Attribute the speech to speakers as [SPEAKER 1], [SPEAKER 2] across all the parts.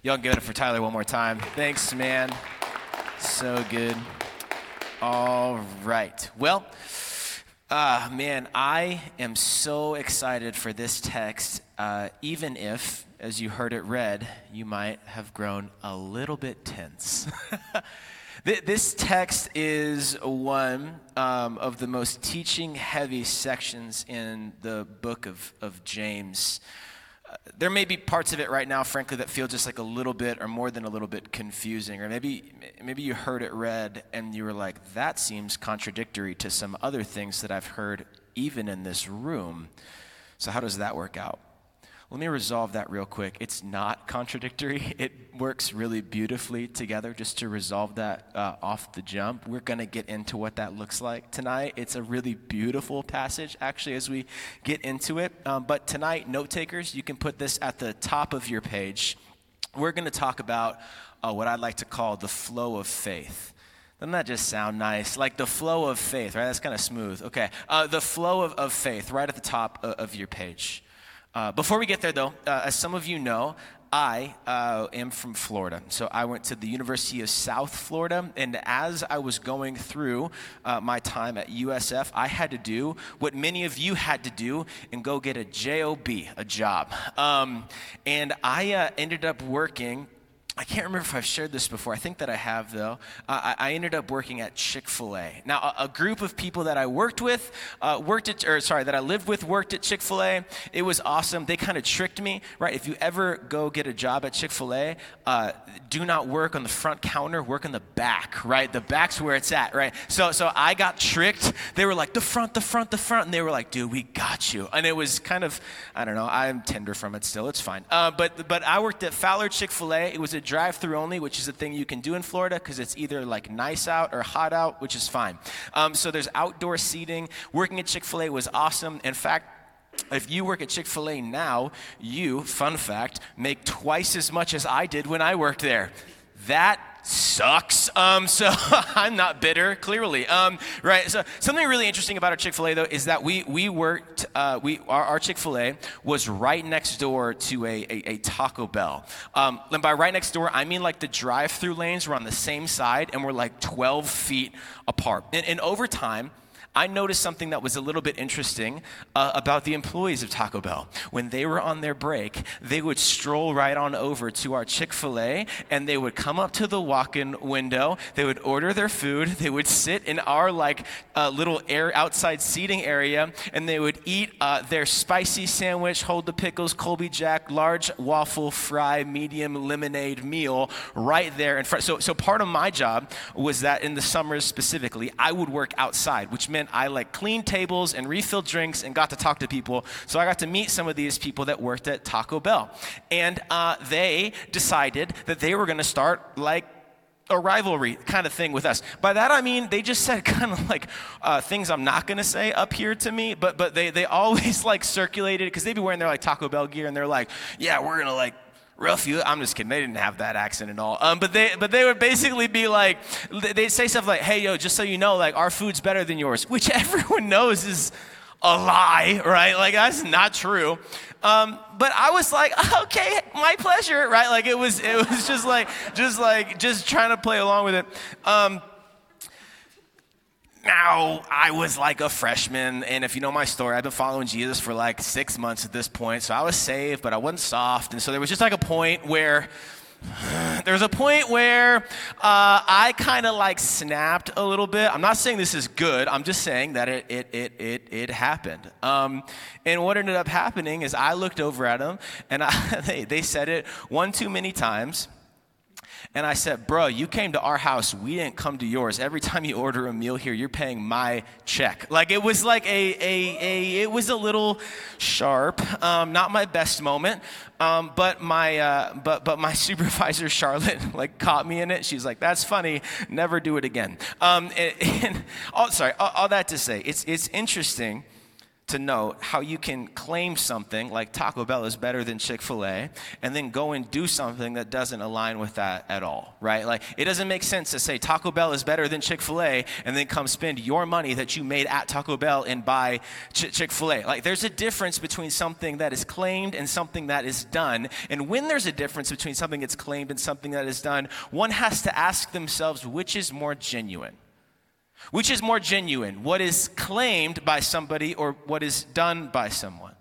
[SPEAKER 1] Y'all give it up for Tyler one more time. Thanks, man. So good. All right. Well, uh, man, I am so excited for this text, uh, even if, as you heard it read, you might have grown a little bit tense. this text is one um, of the most teaching heavy sections in the book of, of James there may be parts of it right now, frankly, that feel just like a little bit or more than a little bit confusing. Or maybe, maybe you heard it read and you were like, that seems contradictory to some other things that I've heard even in this room. So, how does that work out? Let me resolve that real quick. It's not contradictory. It works really beautifully together just to resolve that uh, off the jump. We're going to get into what that looks like tonight. It's a really beautiful passage, actually, as we get into it. Um, but tonight, note takers, you can put this at the top of your page. We're going to talk about uh, what I'd like to call the flow of faith. Doesn't that just sound nice? Like the flow of faith, right? That's kind of smooth. Okay. Uh, the flow of, of faith, right at the top of, of your page. Uh, before we get there, though, uh, as some of you know, I uh, am from Florida. So I went to the University of South Florida. And as I was going through uh, my time at USF, I had to do what many of you had to do and go get a JOB, a job. Um, and I uh, ended up working I can't remember if I've shared this before. I think that I have, though. Uh, I, ended up working at Chick fil A. Now, a, a, group of people that I worked with, uh, worked at, or sorry, that I lived with, worked at Chick fil A. It was awesome. They kind of tricked me, right? If you ever go get a job at Chick fil A, uh, do not work on the front counter, work in the back, right? The back's where it's at, right? So, so I got tricked. They were like, the front, the front, the front. And they were like, dude, we got you. And it was kind of, I don't know, I'm tender from it still. It's fine. Uh, but, but I worked at Fowler Chick fil A. It was a drive through only, which is a thing you can do in Florida because it's either like nice out or hot out, which is fine. Um, so there's outdoor seating. Working at Chick fil A was awesome. In fact, if you work at Chick fil A now, you, fun fact, make twice as much as I did when I worked there. That sucks. Um, so I'm not bitter, clearly. Um, right. So something really interesting about our Chick Fil A though is that we we worked. Uh, we our, our Chick Fil A was right next door to a, a, a Taco Bell. Um, and by right next door, I mean like the drive-through lanes were on the same side and we're like 12 feet apart. And, and over time I noticed something that was a little bit interesting uh, about the employees of Taco Bell. When they were on their break, they would stroll right on over to our Chick fil A and they would come up to the walk in window. They would order their food. They would sit in our like uh, little air outside seating area and they would eat uh, their spicy sandwich, hold the pickles, Colby Jack, large waffle fry, medium lemonade meal right there in front. So, so part of my job was that in the summers specifically, I would work outside, which meant I like cleaned tables and refilled drinks and got to talk to people. So I got to meet some of these people that worked at Taco Bell. And uh, they decided that they were going to start like a rivalry kind of thing with us. By that I mean they just said kind of like uh, things I'm not gonna say up here to me, but but they they always like circulated because they'd be wearing their like Taco Bell gear and they're like, yeah, we're gonna like rough you. I'm just kidding. They didn't have that accent at all. Um, but they but they would basically be like, they'd say stuff like, "Hey, yo, just so you know, like our food's better than yours," which everyone knows is a lie, right? Like that's not true. Um, but I was like, okay, my pleasure, right? Like it was it was just like just like just trying to play along with it. Um, now, I was like a freshman, and if you know my story, I've been following Jesus for like six months at this point. So I was saved, but I wasn't soft. And so there was just like a point where there was a point where uh, I kind of like snapped a little bit. I'm not saying this is good. I'm just saying that it it it it, it happened. Um, and what ended up happening is I looked over at them, and I, they they said it one too many times. And I said, Bro, you came to our house. We didn't come to yours. Every time you order a meal here, you're paying my check. Like it was like a, a, a it was a little sharp. Um, not my best moment. Um, but my uh, but but my supervisor Charlotte like caught me in it. She's like, "That's funny. Never do it again." Um, and, and all, sorry, all, all that to say, it's it's interesting to note how you can claim something like Taco Bell is better than Chick fil A and then go and do something that doesn't align with that at all, right? Like, it doesn't make sense to say Taco Bell is better than Chick fil A and then come spend your money that you made at Taco Bell and buy Ch- Chick fil A. Like, there's a difference between something that is claimed and something that is done. And when there's a difference between something that's claimed and something that is done, one has to ask themselves which is more genuine. Which is more genuine, what is claimed by somebody or what is done by someone?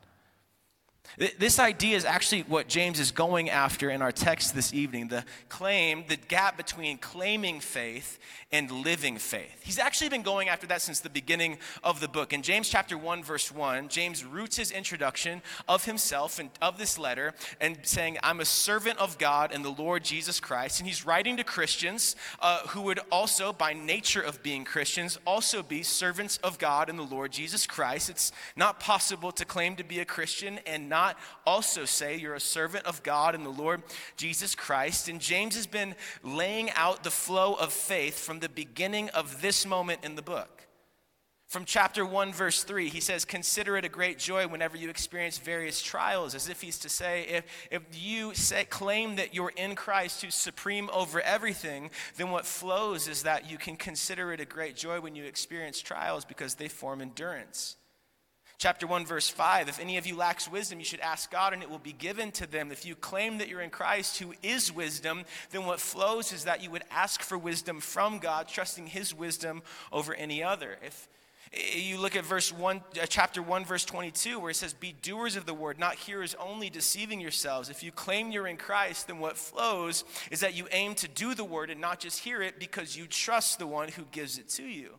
[SPEAKER 1] This idea is actually what James is going after in our text this evening the claim, the gap between claiming faith and living faith. He's actually been going after that since the beginning of the book. In James chapter 1, verse 1, James roots his introduction of himself and of this letter and saying, I'm a servant of God and the Lord Jesus Christ. And he's writing to Christians uh, who would also, by nature of being Christians, also be servants of God and the Lord Jesus Christ. It's not possible to claim to be a Christian and not not also say you're a servant of God and the Lord Jesus Christ? And James has been laying out the flow of faith from the beginning of this moment in the book. From chapter 1, verse 3, he says, Consider it a great joy whenever you experience various trials, as if he's to say, if, if you say, claim that you're in Christ who's supreme over everything, then what flows is that you can consider it a great joy when you experience trials because they form endurance. Chapter 1, verse 5 If any of you lacks wisdom, you should ask God, and it will be given to them. If you claim that you're in Christ, who is wisdom, then what flows is that you would ask for wisdom from God, trusting his wisdom over any other. If you look at verse 1 uh, chapter 1 verse 22 where it says be doers of the word not hearers only deceiving yourselves if you claim you're in christ then what flows is that you aim to do the word and not just hear it because you trust the one who gives it to you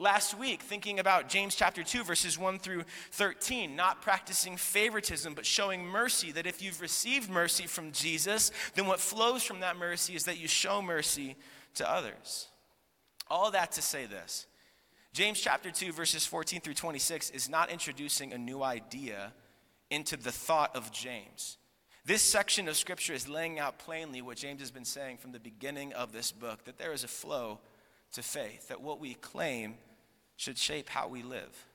[SPEAKER 1] Last week, thinking about James chapter 2, verses 1 through 13, not practicing favoritism, but showing mercy, that if you've received mercy from Jesus, then what flows from that mercy is that you show mercy to others. All that to say this James chapter 2, verses 14 through 26 is not introducing a new idea into the thought of James. This section of scripture is laying out plainly what James has been saying from the beginning of this book that there is a flow to faith, that what we claim should shape how we live.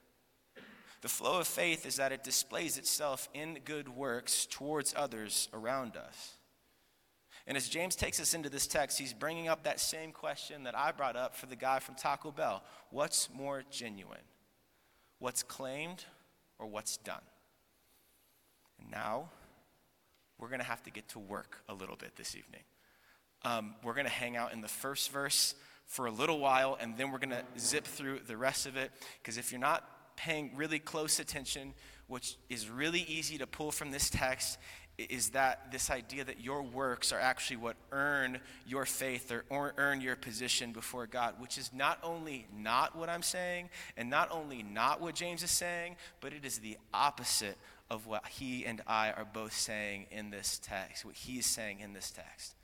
[SPEAKER 1] The flow of faith is that it displays itself in good works towards others around us. And as James takes us into this text, he's bringing up that same question that I brought up for the guy from Taco Bell What's more genuine? What's claimed or what's done? And now, we're going to have to get to work a little bit this evening. Um, we're going to hang out in the first verse for a little while, and then we're going to zip through the rest of it. Because if you're not paying really close attention, which is really easy to pull from this text, is that this idea that your works are actually what earn your faith or, or earn your position before God, which is not only not what I'm saying and not only not what James is saying, but it is the opposite of what he and I are both saying in this text, what he is saying in this text.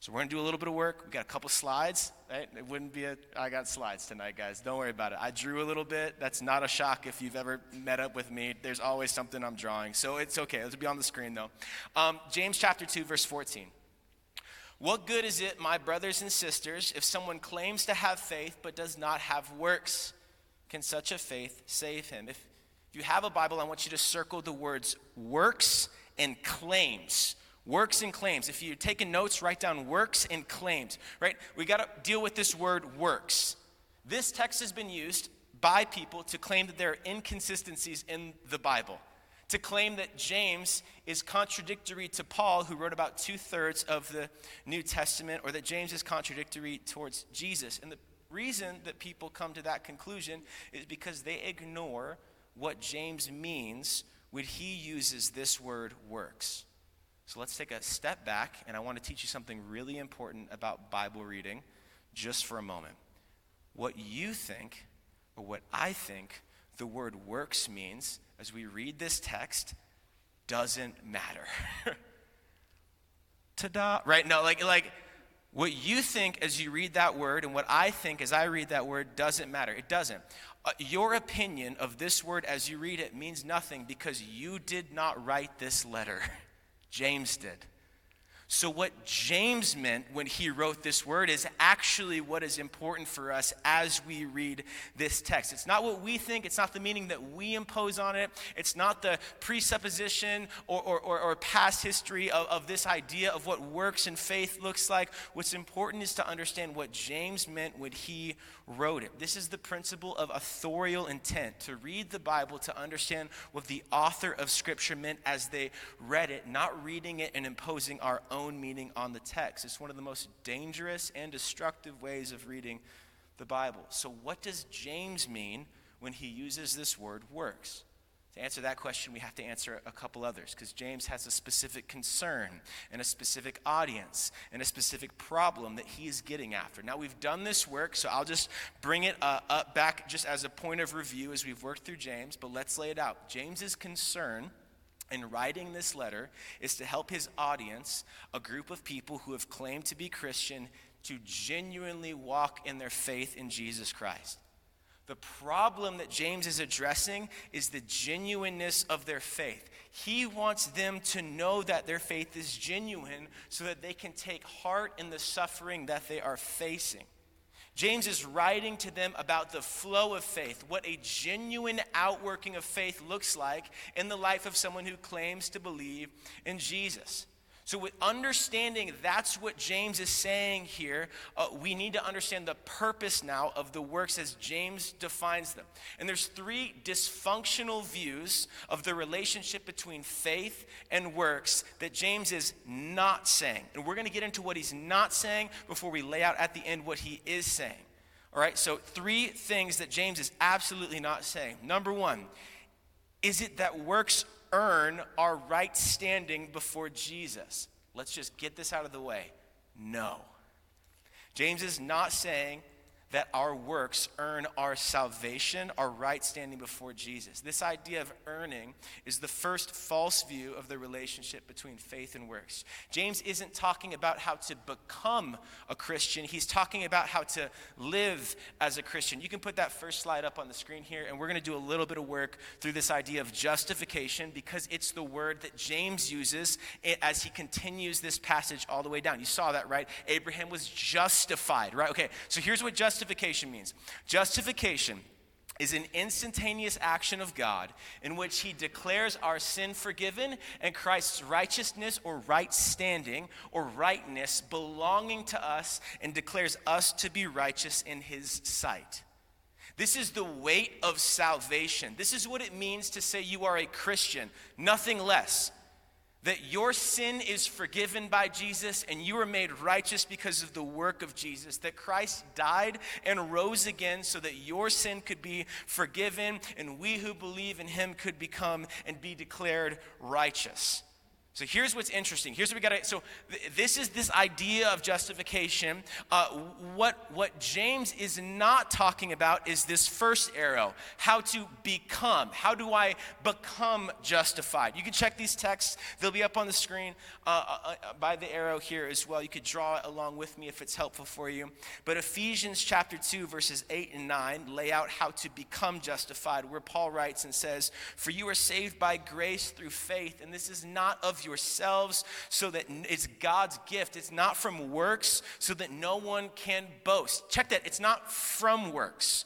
[SPEAKER 1] So we're gonna do a little bit of work. We got a couple slides. Right? It wouldn't be a. I got slides tonight, guys. Don't worry about it. I drew a little bit. That's not a shock if you've ever met up with me. There's always something I'm drawing, so it's okay. It'll be on the screen though. Um, James chapter two, verse 14. What good is it, my brothers and sisters, if someone claims to have faith but does not have works? Can such a faith save him? If, if you have a Bible, I want you to circle the words works and claims. Works and claims. If you're taking notes, write down works and claims, right? We got to deal with this word works. This text has been used by people to claim that there are inconsistencies in the Bible, to claim that James is contradictory to Paul, who wrote about two thirds of the New Testament, or that James is contradictory towards Jesus. And the reason that people come to that conclusion is because they ignore what James means when he uses this word works. So let's take a step back, and I want to teach you something really important about Bible reading just for a moment. What you think, or what I think the word works means as we read this text doesn't matter. Ta-da! Right? No, like like what you think as you read that word and what I think as I read that word doesn't matter. It doesn't. Uh, your opinion of this word as you read it means nothing because you did not write this letter. James did. So, what James meant when he wrote this word is actually what is important for us as we read this text. It's not what we think, it's not the meaning that we impose on it, it's not the presupposition or, or, or, or past history of, of this idea of what works and faith looks like. What's important is to understand what James meant when he wrote it. This is the principle of authorial intent to read the Bible to understand what the author of Scripture meant as they read it, not reading it and imposing our own meaning on the text. It's one of the most dangerous and destructive ways of reading the Bible. So, what does James mean when he uses this word works? To answer that question, we have to answer a couple others because James has a specific concern and a specific audience and a specific problem that he is getting after. Now, we've done this work, so I'll just bring it uh, up back just as a point of review as we've worked through James, but let's lay it out. James's concern in writing this letter is to help his audience, a group of people who have claimed to be Christian, to genuinely walk in their faith in Jesus Christ. The problem that James is addressing is the genuineness of their faith. He wants them to know that their faith is genuine so that they can take heart in the suffering that they are facing. James is writing to them about the flow of faith, what a genuine outworking of faith looks like in the life of someone who claims to believe in Jesus. So, with understanding that's what James is saying here, uh, we need to understand the purpose now of the works as James defines them. And there's three dysfunctional views of the relationship between faith and works that James is not saying. And we're going to get into what he's not saying before we lay out at the end what he is saying. All right, so three things that James is absolutely not saying. Number one, is it that works earn our right standing before Jesus. Let's just get this out of the way. No. James is not saying that our works earn our salvation, our right standing before Jesus. This idea of earning is the first false view of the relationship between faith and works. James isn't talking about how to become a Christian, he's talking about how to live as a Christian. You can put that first slide up on the screen here, and we're going to do a little bit of work through this idea of justification because it's the word that James uses as he continues this passage all the way down. You saw that, right? Abraham was justified, right? Okay, so here's what justification justification means justification is an instantaneous action of God in which He declares our sin forgiven and Christ's righteousness or right standing or rightness belonging to us and declares us to be righteous in His sight. This is the weight of salvation. This is what it means to say you are a Christian, nothing less that your sin is forgiven by Jesus and you are made righteous because of the work of Jesus, that Christ died and rose again so that your sin could be forgiven and we who believe in him could become and be declared righteous. So here's what's interesting. Here's what we got. So th- this is this idea of justification. Uh, what what James is not talking about is this first arrow: how to become. How do I become justified? You can check these texts; they'll be up on the screen uh, uh, uh, by the arrow here as well. You could draw it along with me if it's helpful for you. But Ephesians chapter two, verses eight and nine, lay out how to become justified. Where Paul writes and says, "For you are saved by grace through faith, and this is not of yourselves so that it's God's gift. It's not from works so that no one can boast. Check that. It's not from works.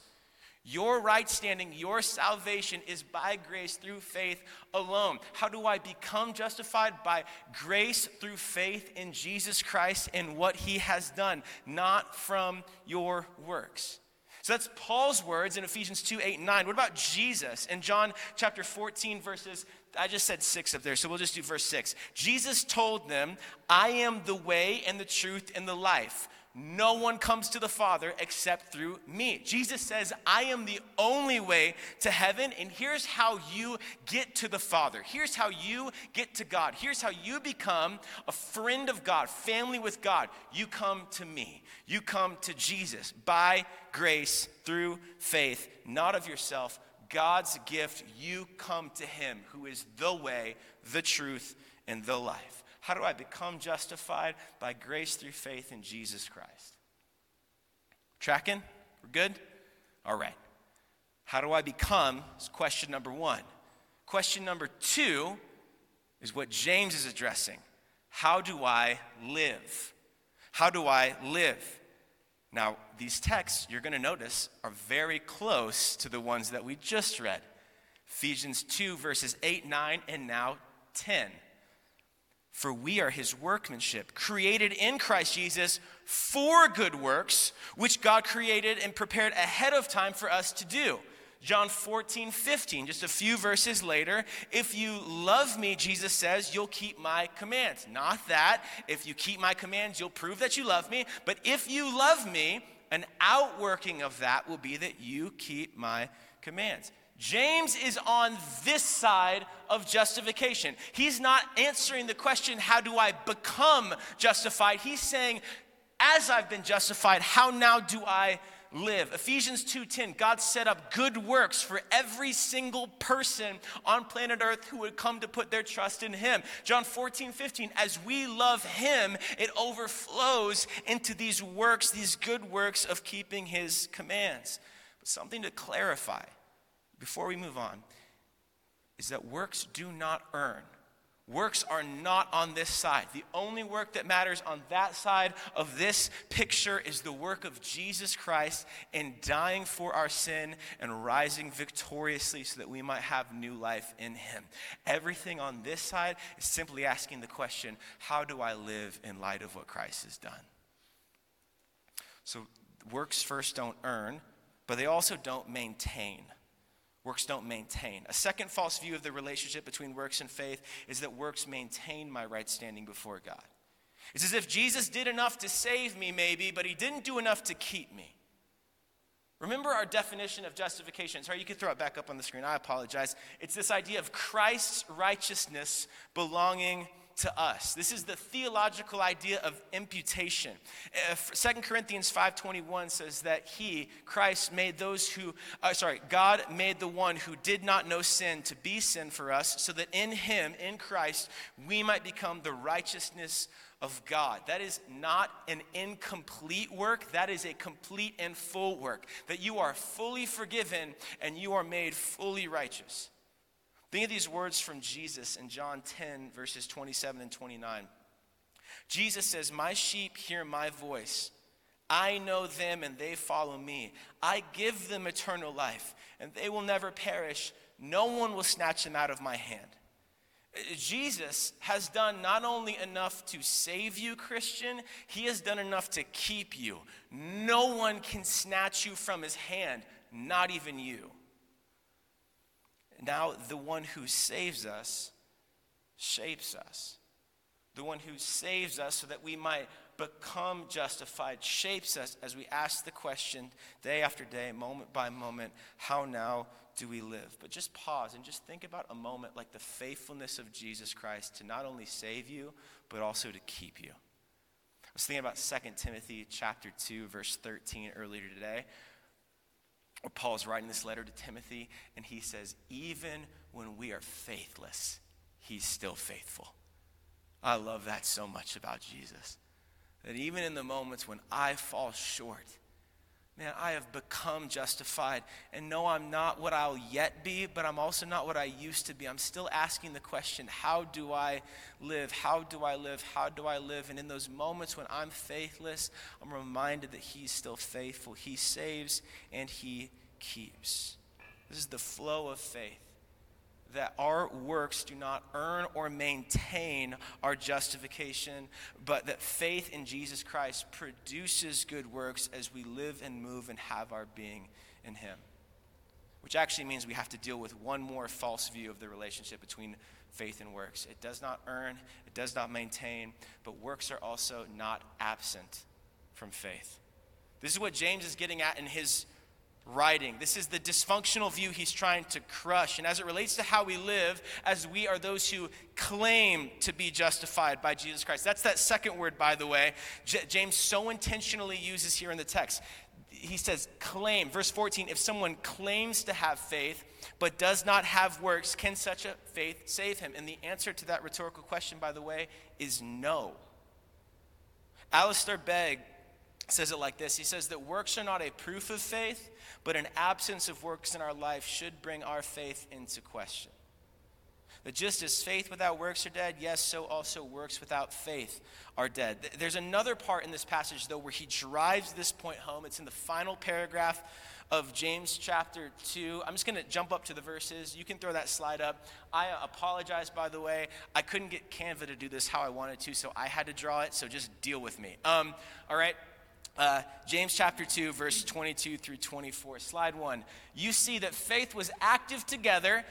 [SPEAKER 1] Your right standing, your salvation is by grace through faith alone. How do I become justified? By grace through faith in Jesus Christ and what he has done, not from your works. So that's Paul's words in Ephesians 2 8 and 9. What about Jesus in John chapter 14, verses I just said six up there, so we'll just do verse six. Jesus told them, I am the way and the truth and the life. No one comes to the Father except through me. Jesus says, I am the only way to heaven, and here's how you get to the Father. Here's how you get to God. Here's how you become a friend of God, family with God. You come to me. You come to Jesus by grace through faith, not of yourself, God's gift, you come to Him who is the way, the truth, and the life. How do I become justified? By grace through faith in Jesus Christ. Tracking? We're good? All right. How do I become? Is question number one. Question number two is what James is addressing. How do I live? How do I live? Now, these texts, you're going to notice, are very close to the ones that we just read Ephesians 2, verses 8, 9, and now 10. For we are his workmanship, created in Christ Jesus for good works, which God created and prepared ahead of time for us to do. John 14, 15, just a few verses later, if you love me, Jesus says, you'll keep my commands. Not that, if you keep my commands, you'll prove that you love me, but if you love me, an outworking of that will be that you keep my commands. James is on this side of justification. He's not answering the question, how do I become justified? He's saying, as I've been justified, how now do I live. Ephesians 2:10, God set up good works for every single person on planet Earth who would come to put their trust in him. John 14, 15, as we love him, it overflows into these works, these good works of keeping his commands. But something to clarify before we move on is that works do not earn. Works are not on this side. The only work that matters on that side of this picture is the work of Jesus Christ in dying for our sin and rising victoriously so that we might have new life in Him. Everything on this side is simply asking the question how do I live in light of what Christ has done? So, works first don't earn, but they also don't maintain. Works don't maintain. A second false view of the relationship between works and faith is that works maintain my right standing before God. It's as if Jesus did enough to save me, maybe, but he didn't do enough to keep me. Remember our definition of justification. Sorry, you can throw it back up on the screen. I apologize. It's this idea of Christ's righteousness belonging to us. This is the theological idea of imputation. Uh, 2 Corinthians 5:21 says that he, Christ, made those who uh, sorry, God made the one who did not know sin to be sin for us so that in him, in Christ, we might become the righteousness of God. That is not an incomplete work, that is a complete and full work. That you are fully forgiven and you are made fully righteous. Think of these words from Jesus in John 10, verses 27 and 29. Jesus says, My sheep hear my voice. I know them and they follow me. I give them eternal life, and they will never perish. No one will snatch them out of my hand. Jesus has done not only enough to save you, Christian, he has done enough to keep you. No one can snatch you from his hand, not even you. Now, the one who saves us shapes us. The one who saves us so that we might become justified shapes us as we ask the question day after day, moment by moment, how now do we live? But just pause and just think about a moment like the faithfulness of Jesus Christ to not only save you, but also to keep you. I was thinking about 2 Timothy chapter 2, verse 13 earlier today, Paul's writing this letter to Timothy, and he says, Even when we are faithless, he's still faithful. I love that so much about Jesus. That even in the moments when I fall short, man, I have become justified. And no, I'm not what I'll yet be, but I'm also not what I used to be. I'm still asking the question how do I live? How do I live? How do I live? And in those moments when I'm faithless, I'm reminded that He's still faithful. He saves and He keeps. This is the flow of faith that our works do not earn or maintain our justification, but that faith in Jesus Christ produces good works as we live and move and have our being in Him. Which actually means we have to deal with one more false view of the relationship between faith and works. It does not earn, it does not maintain, but works are also not absent from faith. This is what James is getting at in his writing. This is the dysfunctional view he's trying to crush. And as it relates to how we live, as we are those who claim to be justified by Jesus Christ. That's that second word, by the way, J- James so intentionally uses here in the text. He says, claim. Verse 14 if someone claims to have faith but does not have works, can such a faith save him? And the answer to that rhetorical question, by the way, is no. Alistair Begg says it like this He says that works are not a proof of faith, but an absence of works in our life should bring our faith into question. That just as faith without works are dead, yes, so also works without faith are dead. There's another part in this passage, though, where he drives this point home. It's in the final paragraph of James chapter 2. I'm just going to jump up to the verses. You can throw that slide up. I apologize, by the way. I couldn't get Canva to do this how I wanted to, so I had to draw it, so just deal with me. Um, all right. Uh, James chapter 2, verse 22 through 24. Slide 1. You see that faith was active together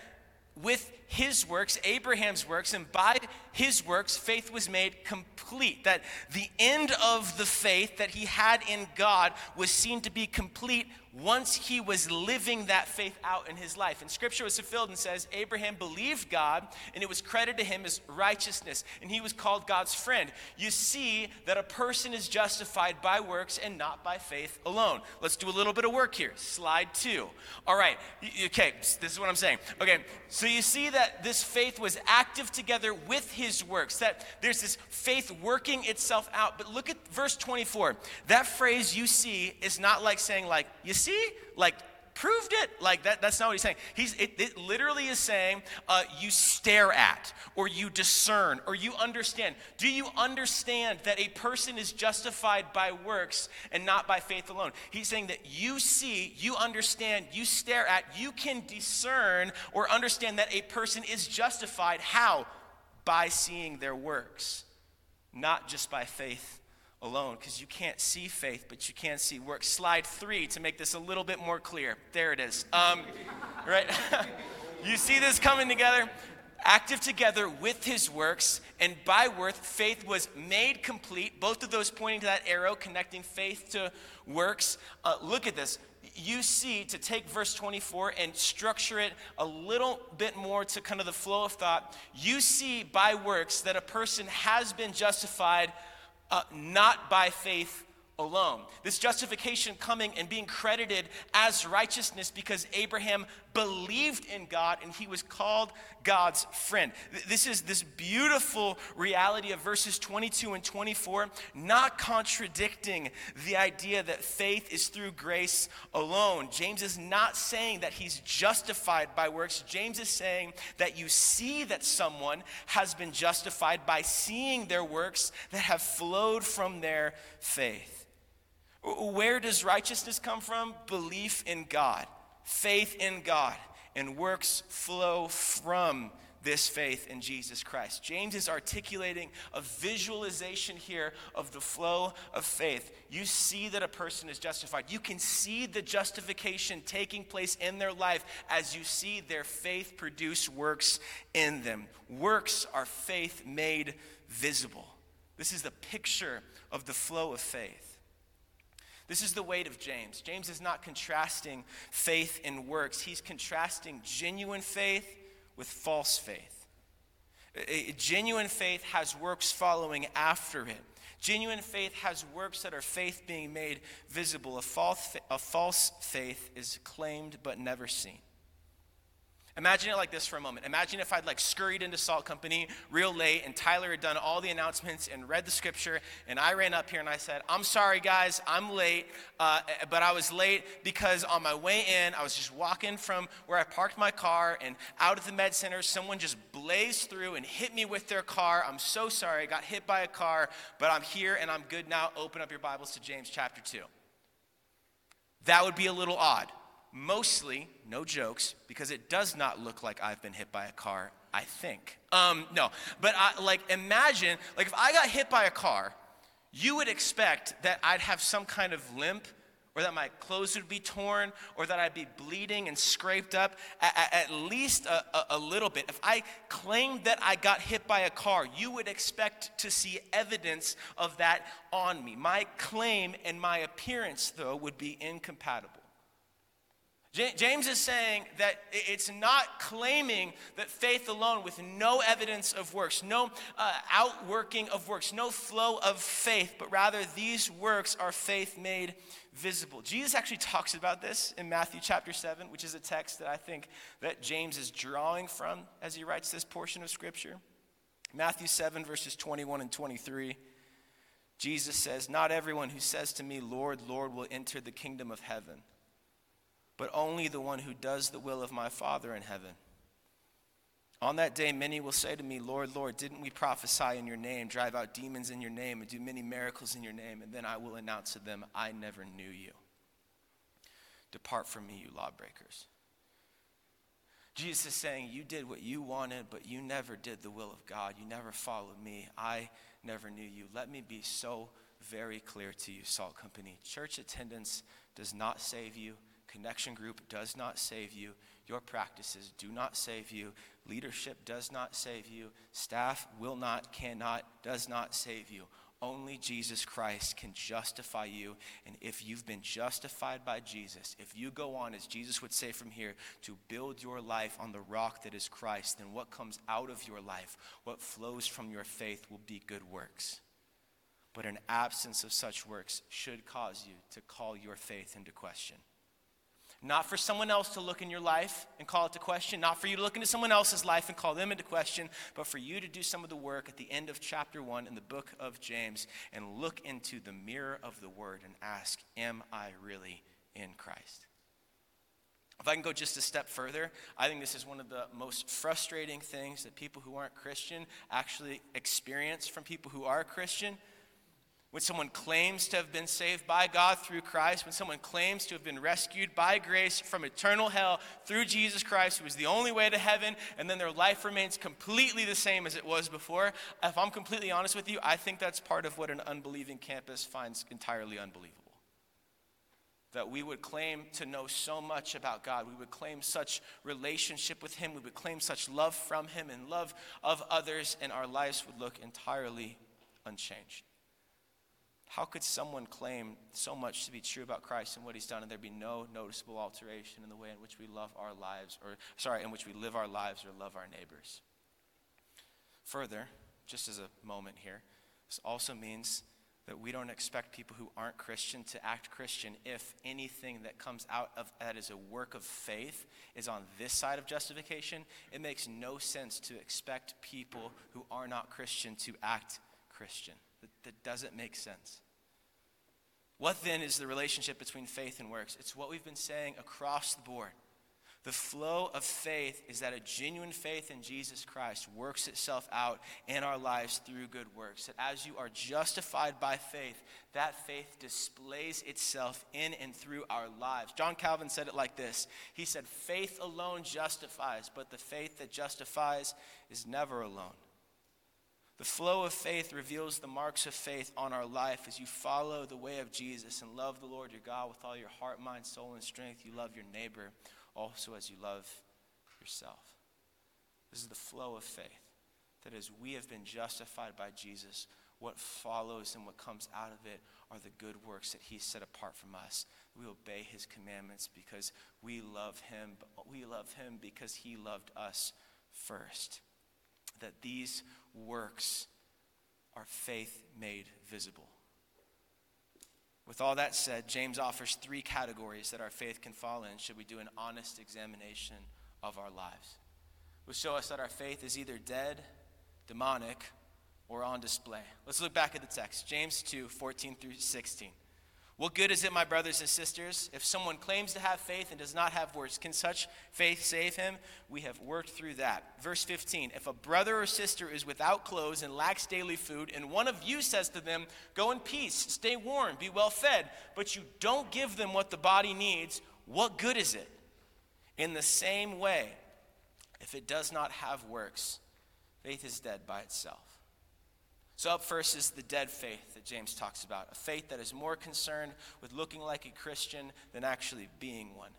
[SPEAKER 1] with his works, Abraham's works, and by his works, faith was made complete. That the end of the faith that he had in God was seen to be complete once he was living that faith out in his life. And scripture was fulfilled and says, Abraham believed God, and it was credited to him as righteousness, and he was called God's friend. You see that a person is justified by works and not by faith alone. Let's do a little bit of work here. Slide two. All right, okay, this is what I'm saying. Okay, so you see that this faith was active together with his works, that there's this faith working itself out. But look at verse 24. That phrase you see is not like saying, like, you see? Like, proved it. Like that, that's not what he's saying. He's, it, it literally is saying uh, you stare at, or you discern, or you understand. Do you understand that a person is justified by works and not by faith alone? He's saying that you see, you understand, you stare at, you can discern or understand that a person is justified. How? By seeing their works, not just by faith alone because you can't see faith, but you can see work. Slide three to make this a little bit more clear. There it is. Um, right? you see this coming together? Active together with his works, and by worth, faith was made complete. Both of those pointing to that arrow, connecting faith to works. Uh, look at this. You see, to take verse 24 and structure it a little bit more to kind of the flow of thought, you see by works that a person has been justified uh, not by faith alone. This justification coming and being credited as righteousness because Abraham believed in God and he was called God's friend. This is this beautiful reality of verses 22 and 24, not contradicting the idea that faith is through grace alone. James is not saying that he's justified by works. James is saying that you see that someone has been justified by seeing their works that have flowed from their faith. Where does righteousness come from? Belief in God, faith in God, and works flow from this faith in Jesus Christ. James is articulating a visualization here of the flow of faith. You see that a person is justified. You can see the justification taking place in their life as you see their faith produce works in them. Works are faith made visible. This is the picture of the flow of faith. This is the weight of James. James is not contrasting faith and works, he's contrasting genuine faith with false faith. A genuine faith has works following after it. Genuine faith has works that are faith being made visible. A false, a false faith is claimed but never seen. Imagine it like this for a moment. Imagine if I'd like scurried into Salt Company real late and Tyler had done all the announcements and read the scripture and I ran up here and I said, I'm sorry guys, I'm late, uh, but I was late because on my way in, I was just walking from where I parked my car and out of the med center, someone just blazed through and hit me with their car. I'm so sorry, I got hit by a car, but I'm here and I'm good now. Open up your Bibles to James chapter 2. That would be a little odd mostly, no jokes, because it does not look like I've been hit by a car, I think. Um, no, but I, like imagine, like if I got hit by a car, you would expect that I'd have some kind of limp or that my clothes would be torn, or that I'd be bleeding and scraped up, at, at least a, a, a, little bit. If I claimed that I got hit by a car, you would expect to see evidence of that on me. My claim and my appearance, though, would be incompatible. James is saying that it's not claiming that faith alone with no evidence of works, no uh, outworking of works, no flow of faith, but rather these works are faith made visible. Jesus actually talks about this in Matthew chapter 7, which is a text that I think that James is drawing from as he writes this portion of scripture. Matthew 7 verses 21 and 23. Jesus says, "Not everyone who says to me, Lord, Lord, will enter the kingdom of heaven." But only the one who does the will of my Father in heaven. On that day, many will say to me, Lord, Lord, didn't we prophesy in your name, drive out demons in your name, and do many miracles in your name? And then I will announce to them, I never knew you. Depart from me, you lawbreakers. Jesus is saying, You did what you wanted, but you never did the will of God. You never followed me. I never knew you. Let me be so very clear to you, Salt Company. Church attendance does not save you, connection group does not save you. Your practices do not save you. Leadership does not save you. Staff will not, cannot, does not save you. Only Jesus Christ can justify you. And if you've been justified by Jesus, if you go on, as Jesus would say from here, to build your life on the rock that is Christ, then what comes out of your life, what flows from your faith, will be good works. But an absence of such works should cause you to call your faith into question. Not for someone else to look in your life and call it to question, not for you to look into someone else's life and call them into question, but for you to do some of the work at the end of chapter 1 in the book of James and look into the mirror of the word and ask, Am I really in Christ? If I can go just a step further, I think this is one of the most frustrating things that people who aren't Christian actually experience from people who are Christian when someone claims to have been saved by God through Christ, when someone claims to have been rescued by grace from eternal hell through Jesus Christ, who is the only way to heaven, and then their life remains completely the same as it was before, if I'm completely honest with you, I think that's part of what an unbelieving campus finds entirely unbelievable. That we would claim to know so much about God, we would claim such relationship with Him, we would claim such love from Him and love of others, and our lives would look entirely unchanged. How could someone claim so much to be true about Christ and what he's done and there be no noticeable alteration in the way in which we love our lives, or sorry, in which we live our lives or love our neighbors? Further, just as a moment here, this also means that we don't expect people who aren't Christian to act Christian if anything that comes out of that is a work of faith is on this side of justification. It makes no sense to expect people who are not Christian to act Christian. That, that doesn't make sense. What then is the relationship between faith and works? It's what we've been saying across the board. The flow of faith is that a genuine faith in Jesus Christ works itself out in our lives through good works. That as you are justified by faith, that faith displays itself in and through our lives. John Calvin said it like this He said, Faith alone justifies, but the faith that justifies is never alone. The flow of faith reveals the marks of faith on our life as you follow the way of Jesus and love the Lord your God with all your heart, mind, soul, and strength. You love your neighbor also as you love yourself. This is the flow of faith. That as we have been justified by Jesus, what follows and what comes out of it are the good works that he set apart from us. We obey his commandments because we love him. We love him because he loved us first. That these works are faith made visible. With all that said, James offers three categories that our faith can fall in should we do an honest examination of our lives. Will show us that our faith is either dead, demonic, or on display. Let's look back at the text James 2 14 through 16. What good is it, my brothers and sisters, if someone claims to have faith and does not have works? Can such faith save him? We have worked through that. Verse 15 If a brother or sister is without clothes and lacks daily food, and one of you says to them, Go in peace, stay warm, be well fed, but you don't give them what the body needs, what good is it? In the same way, if it does not have works, faith is dead by itself. So, up first is the dead faith that James talks about a faith that is more concerned with looking like a Christian than actually being one.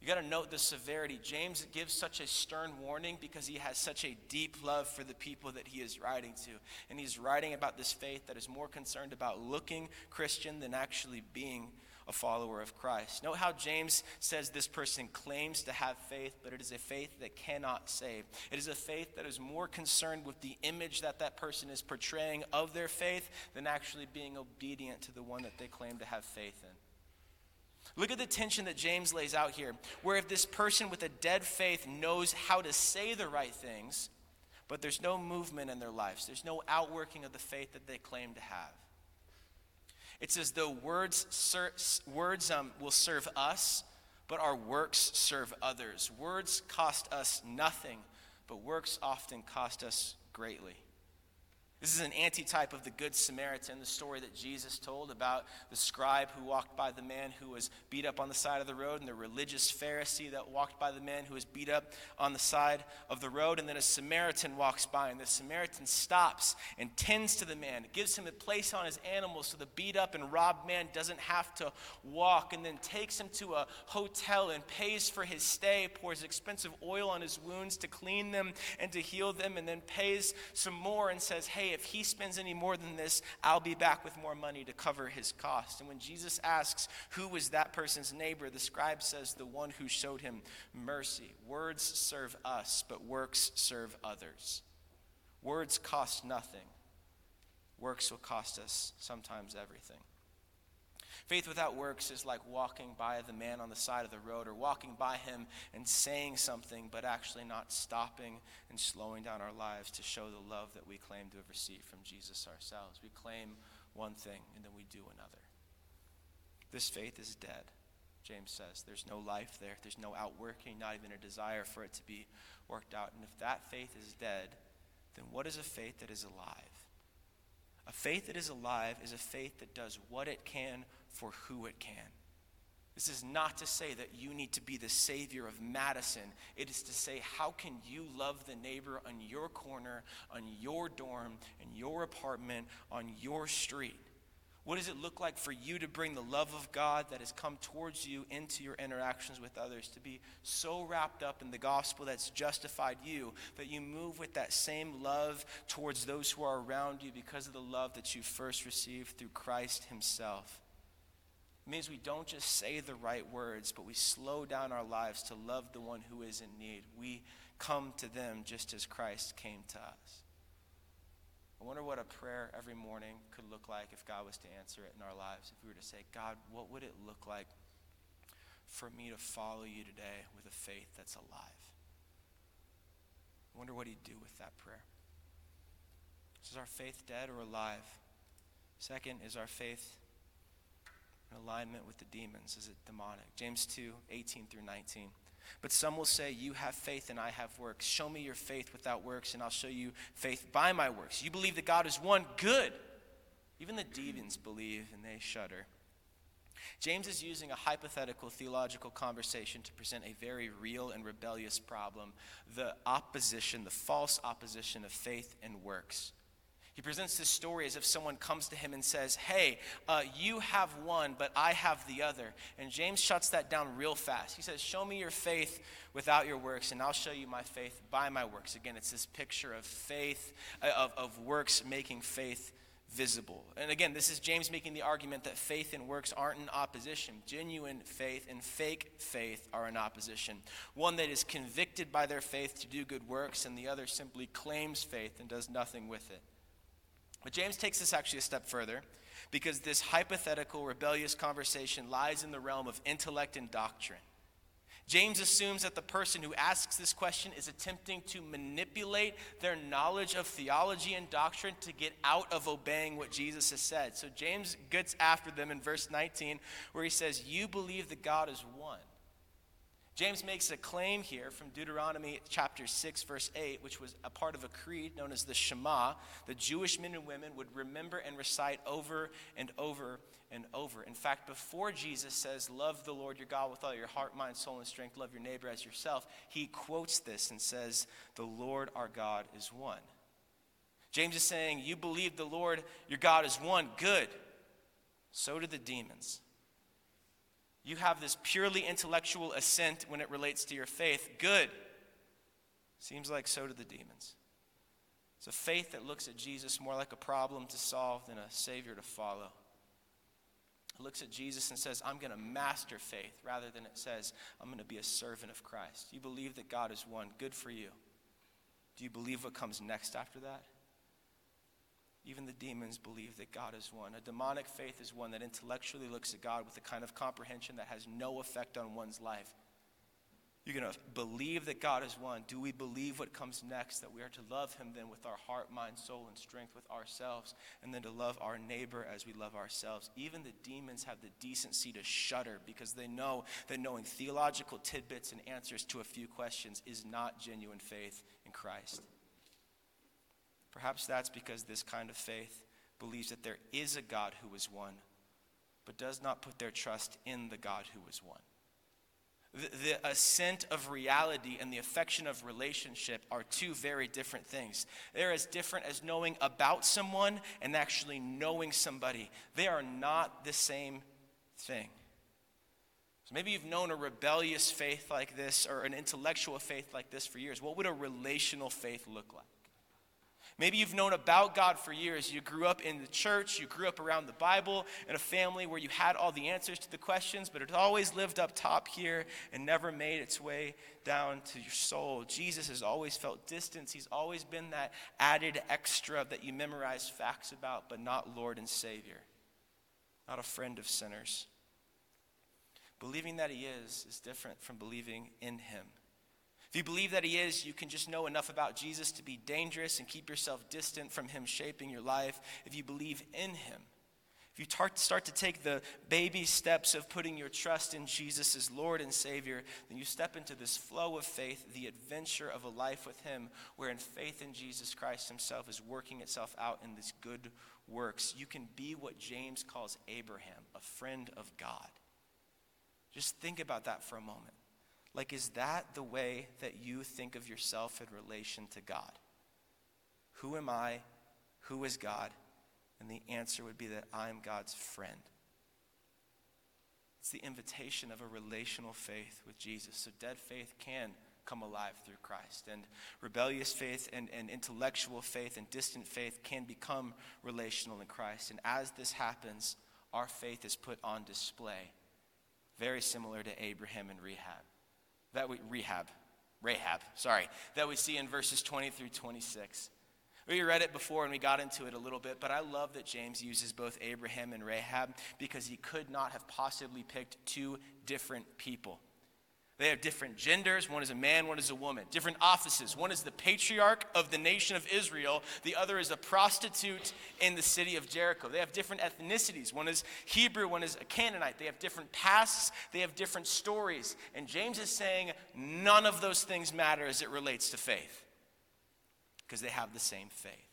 [SPEAKER 1] You got to note the severity. James gives such a stern warning because he has such a deep love for the people that he is writing to. And he's writing about this faith that is more concerned about looking Christian than actually being a follower of Christ. Note how James says this person claims to have faith, but it is a faith that cannot save. It is a faith that is more concerned with the image that that person is portraying of their faith than actually being obedient to the one that they claim to have faith in. Look at the tension that James lays out here, where if this person with a dead faith knows how to say the right things, but there's no movement in their lives, there's no outworking of the faith that they claim to have. It's as though words, ser- words um, will serve us, but our works serve others. Words cost us nothing, but works often cost us greatly. This is an antitype of the Good Samaritan, the story that Jesus told about the scribe who walked by the man who was beat up on the side of the road, and the religious Pharisee that walked by the man who was beat up on the side of the road. And then a Samaritan walks by, and the Samaritan stops and tends to the man, gives him a place on his animals so the beat up and robbed man doesn't have to walk, and then takes him to a hotel and pays for his stay, pours expensive oil on his wounds to clean them and to heal them, and then pays some more and says, Hey, if he spends any more than this, I'll be back with more money to cover his cost. And when Jesus asks, Who was that person's neighbor? the scribe says, The one who showed him mercy. Words serve us, but works serve others. Words cost nothing, works will cost us sometimes everything. Faith without works is like walking by the man on the side of the road or walking by him and saying something, but actually not stopping and slowing down our lives to show the love that we claim to have received from Jesus ourselves. We claim one thing and then we do another. This faith is dead, James says. There's no life there, there's no outworking, not even a desire for it to be worked out. And if that faith is dead, then what is a faith that is alive? A faith that is alive is a faith that does what it can for who it can. This is not to say that you need to be the savior of Madison. It is to say, how can you love the neighbor on your corner, on your dorm, in your apartment, on your street? What does it look like for you to bring the love of God that has come towards you into your interactions with others? To be so wrapped up in the gospel that's justified you that you move with that same love towards those who are around you because of the love that you first received through Christ Himself. It means we don't just say the right words, but we slow down our lives to love the one who is in need. We come to them just as Christ came to us. I wonder what a prayer every morning could look like if God was to answer it in our lives. If we were to say, God, what would it look like for me to follow you today with a faith that's alive? I wonder what he'd do with that prayer. Is our faith dead or alive? Second, is our faith in alignment with the demons? Is it demonic? James 2 18 through 19. But some will say, You have faith and I have works. Show me your faith without works, and I'll show you faith by my works. You believe that God is one, good. Even the demons believe and they shudder. James is using a hypothetical theological conversation to present a very real and rebellious problem the opposition, the false opposition of faith and works. He presents this story as if someone comes to him and says, Hey, uh, you have one, but I have the other. And James shuts that down real fast. He says, Show me your faith without your works, and I'll show you my faith by my works. Again, it's this picture of faith, uh, of, of works making faith visible. And again, this is James making the argument that faith and works aren't in opposition. Genuine faith and fake faith are in opposition. One that is convicted by their faith to do good works, and the other simply claims faith and does nothing with it. But James takes this actually a step further because this hypothetical rebellious conversation lies in the realm of intellect and doctrine. James assumes that the person who asks this question is attempting to manipulate their knowledge of theology and doctrine to get out of obeying what Jesus has said. So James gets after them in verse 19, where he says, You believe that God is one. James makes a claim here from Deuteronomy chapter 6, verse 8, which was a part of a creed known as the Shema. The Jewish men and women would remember and recite over and over and over. In fact, before Jesus says, Love the Lord your God with all your heart, mind, soul, and strength, love your neighbor as yourself, he quotes this and says, The Lord our God is one. James is saying, You believe the Lord your God is one. Good. So do the demons. You have this purely intellectual assent when it relates to your faith. Good. Seems like so do the demons. It's a faith that looks at Jesus more like a problem to solve than a Savior to follow. It looks at Jesus and says, I'm going to master faith, rather than it says, I'm going to be a servant of Christ. You believe that God is one. Good for you. Do you believe what comes next after that? Even the demons believe that God is one. A demonic faith is one that intellectually looks at God with a kind of comprehension that has no effect on one's life. You're going to believe that God is one. Do we believe what comes next? That we are to love Him then with our heart, mind, soul, and strength with ourselves, and then to love our neighbor as we love ourselves. Even the demons have the decency to shudder because they know that knowing theological tidbits and answers to a few questions is not genuine faith in Christ. Perhaps that's because this kind of faith believes that there is a God who is one, but does not put their trust in the God who is one. The, the, assent of reality and the affection of relationship are two very different things. They're as different as knowing about someone and actually knowing somebody. They are not the same thing. So maybe you've known a rebellious faith like this or an intellectual faith like this for years. What would a relational faith look like? Maybe you've known about God for years. You grew up in the church, you grew up around the Bible, in a family where you had all the answers to the questions, but it always lived up top here and never made its way down to your soul. Jesus has always felt distance. He's always been that added extra that you memorize facts about, but not Lord and Savior, not a friend of sinners. Believing that He is is different from believing in Him. If you believe that He is, you can just know enough about Jesus to be dangerous and keep yourself distant from Him shaping your life. If you believe in Him, if you start to take the baby steps of putting your trust in Jesus as Lord and Savior, then you step into this flow of faith, the adventure of a life with Him, wherein faith in Jesus Christ Himself is working itself out in these good works. You can be what James calls Abraham, a friend of God. Just think about that for a moment. Like, is that the way that you think of yourself in relation to God? Who am I? Who is God? And the answer would be that I'm God's friend. It's the invitation of a relational faith with Jesus. So, dead faith can come alive through Christ. And rebellious faith and, and intellectual faith and distant faith can become relational in Christ. And as this happens, our faith is put on display, very similar to Abraham and Rehab that we rehab, Rahab, sorry, that we see in verses 20 through 26. We read it before and we got into it a little bit, but I love that James uses both Abraham and Rahab because he could not have possibly picked two different people. They have different genders. One is a man, one is a woman. Different offices. One is the patriarch of the nation of Israel, the other is a prostitute in the city of Jericho. They have different ethnicities. One is Hebrew, one is a Canaanite. They have different pasts, they have different stories. And James is saying none of those things matter as it relates to faith because they have the same faith.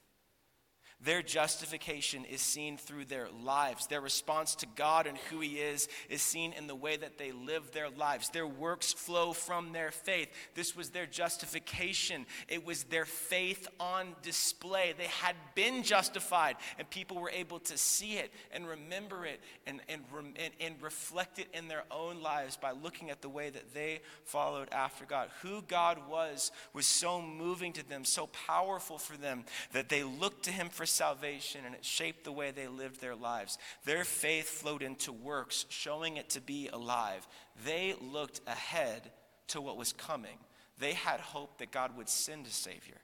[SPEAKER 1] Their justification is seen through their lives. Their response to God and who He is is seen in the way that they live their lives. Their works flow from their faith. This was their justification, it was their faith on display. They had been justified, and people were able to see it and remember it and, and, and, and reflect it in their own lives by looking at the way that they followed after God. Who God was was so moving to them, so powerful for them, that they looked to Him for salvation and it shaped the way they lived their lives. Their faith flowed into works, showing it to be alive. They looked ahead to what was coming. They had hope that God would send a Savior.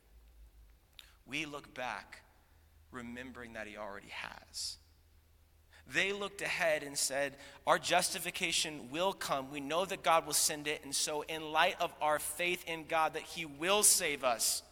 [SPEAKER 1] We look back, remembering that He already has. They looked ahead and said, Our justification will come. We know that God will send it. And so, in light of our faith in God that He will save us,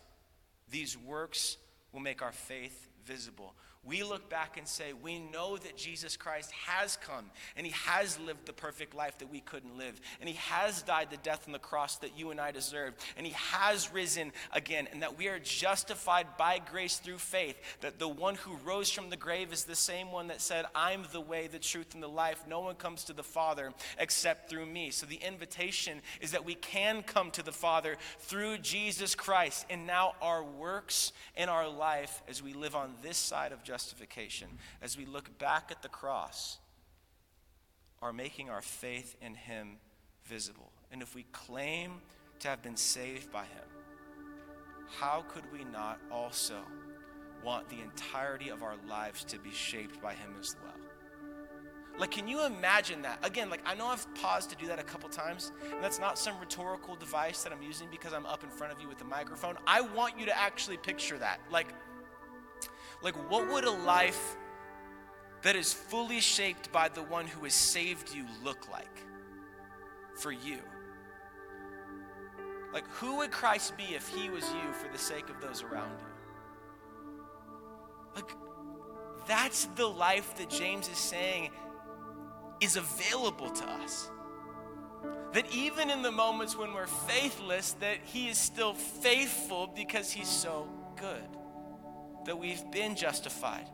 [SPEAKER 1] these works will make our faith visible we look back and say, we know that Jesus Christ has come and he has lived the perfect life that we couldn't live. And he has died the death on the cross that you and I deserved. And he has risen again. And that we are justified by grace through faith. That the one who rose from the grave is the same one that said, I'm the way, the truth, and the life. No one comes to the Father except through me. So the invitation is that we can come to the Father through Jesus Christ. And now our works and our life as we live on this side of justification, as we look back at the cross, are making our faith in Him visible. And if we claim to have been saved by Him, how could we not also want the entirety of our lives to be shaped by Him as well? Like, can you imagine that? Again, like, I know I've paused to do that a couple times, and that's not some rhetorical device that I'm using because I'm up in front of you with a microphone. I want you to actually picture that. Like, like, what would a life that is fully shaped by the one who has saved you look like for you? Like, who would Christ be if he was you for the sake of those around you? Like, that's the life that James is saying is available to us. that even in the moments when we're faithless, that He is still faithful because He's so good, that we've been justified.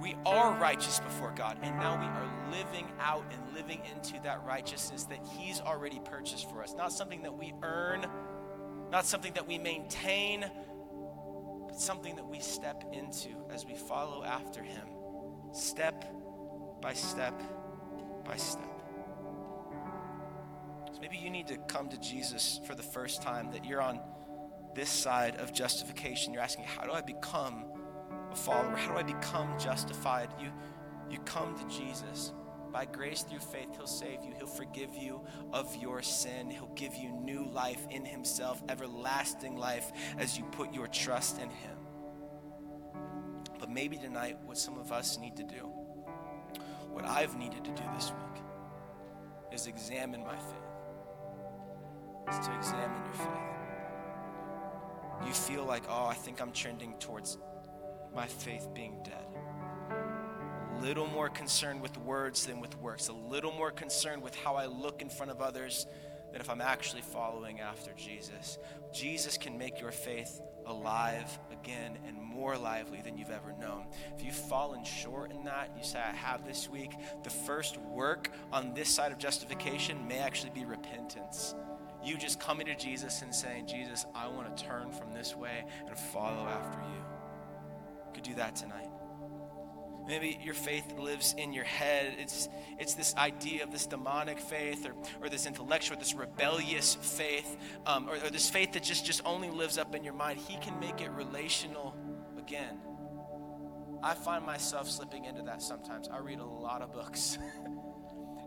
[SPEAKER 1] We are righteous before God, and now we are living out and living into that righteousness that He's already purchased for us. Not something that we earn, not something that we maintain, but something that we step into as we follow after Him, step by step by step. So maybe you need to come to Jesus for the first time, that you're on this side of justification. You're asking, How do I become a follower? How do I become justified? You, you come to Jesus. By grace through faith, He'll save you. He'll forgive you of your sin. He'll give you new life in Himself, everlasting life, as you put your trust in Him. But maybe tonight, what some of us need to do, what I've needed to do this week, is examine my faith. Is to examine your faith. You feel like, oh, I think I'm trending towards my faith being dead. A little more concerned with words than with works, a little more concerned with how I look in front of others than if I'm actually following after Jesus. Jesus can make your faith alive again and more lively than you've ever known. If you've fallen short in that, you say, I have this week, the first work on this side of justification may actually be repentance. You just coming to Jesus and saying, Jesus, I want to turn from this way and follow after you. you could do that tonight. Maybe your faith lives in your head. It's, it's this idea of this demonic faith or, or this intellectual, this rebellious faith, um, or, or this faith that just, just only lives up in your mind. He can make it relational again. I find myself slipping into that sometimes. I read a lot of books.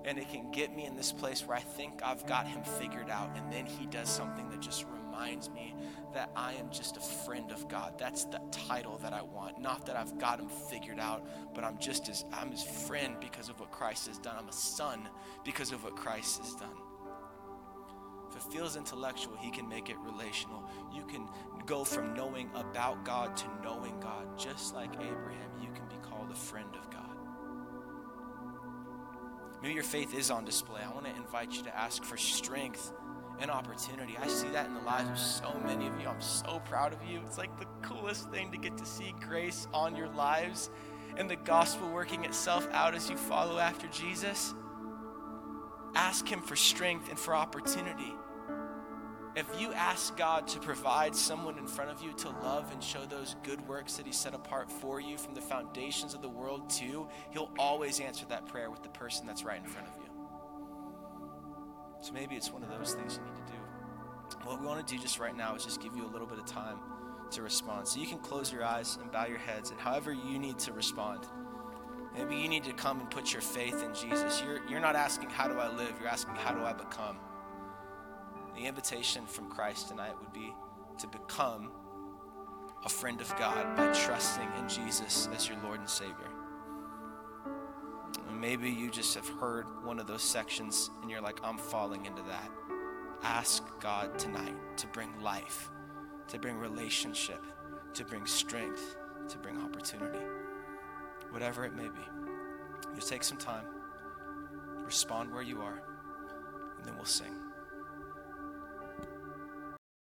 [SPEAKER 1] and it can get me in this place where I think I've got him figured out, and then he does something that just reminds me that I am just a friend of God. That's the title that I want. Not that I've got him figured out, but I'm just his I'm his friend because of what Christ has done. I'm a son because of what Christ has done. If it feels intellectual, he can make it relational. You can go from knowing about God to knowing God. Just like Abraham, you can be called a friend of God. Maybe your faith is on display. I want to invite you to ask for strength and opportunity. I see that in the lives of so many of you. I'm so proud of you. It's like the coolest thing to get to see grace on your lives and the gospel working itself out as you follow after Jesus. Ask Him for strength and for opportunity. If you ask God to provide someone in front of you to love and show those good works that He set apart for you from the foundations of the world too, He'll always answer that prayer with the person that's right in front of you. So maybe it's one of those things you need to do. What we want to do just right now is just give you a little bit of time to respond. So you can close your eyes and bow your heads, and however you need to respond. Maybe you need to come and put your faith in Jesus. You're, you're not asking, How do I live? You're asking, How do I become? The invitation from Christ tonight would be to become a friend of God by trusting in Jesus as your Lord and Savior. Maybe you just have heard one of those sections and you're like, I'm falling into that. Ask God tonight to bring life, to bring relationship, to bring strength, to bring opportunity. Whatever it may be. Just take some time, respond where you are, and then we'll sing.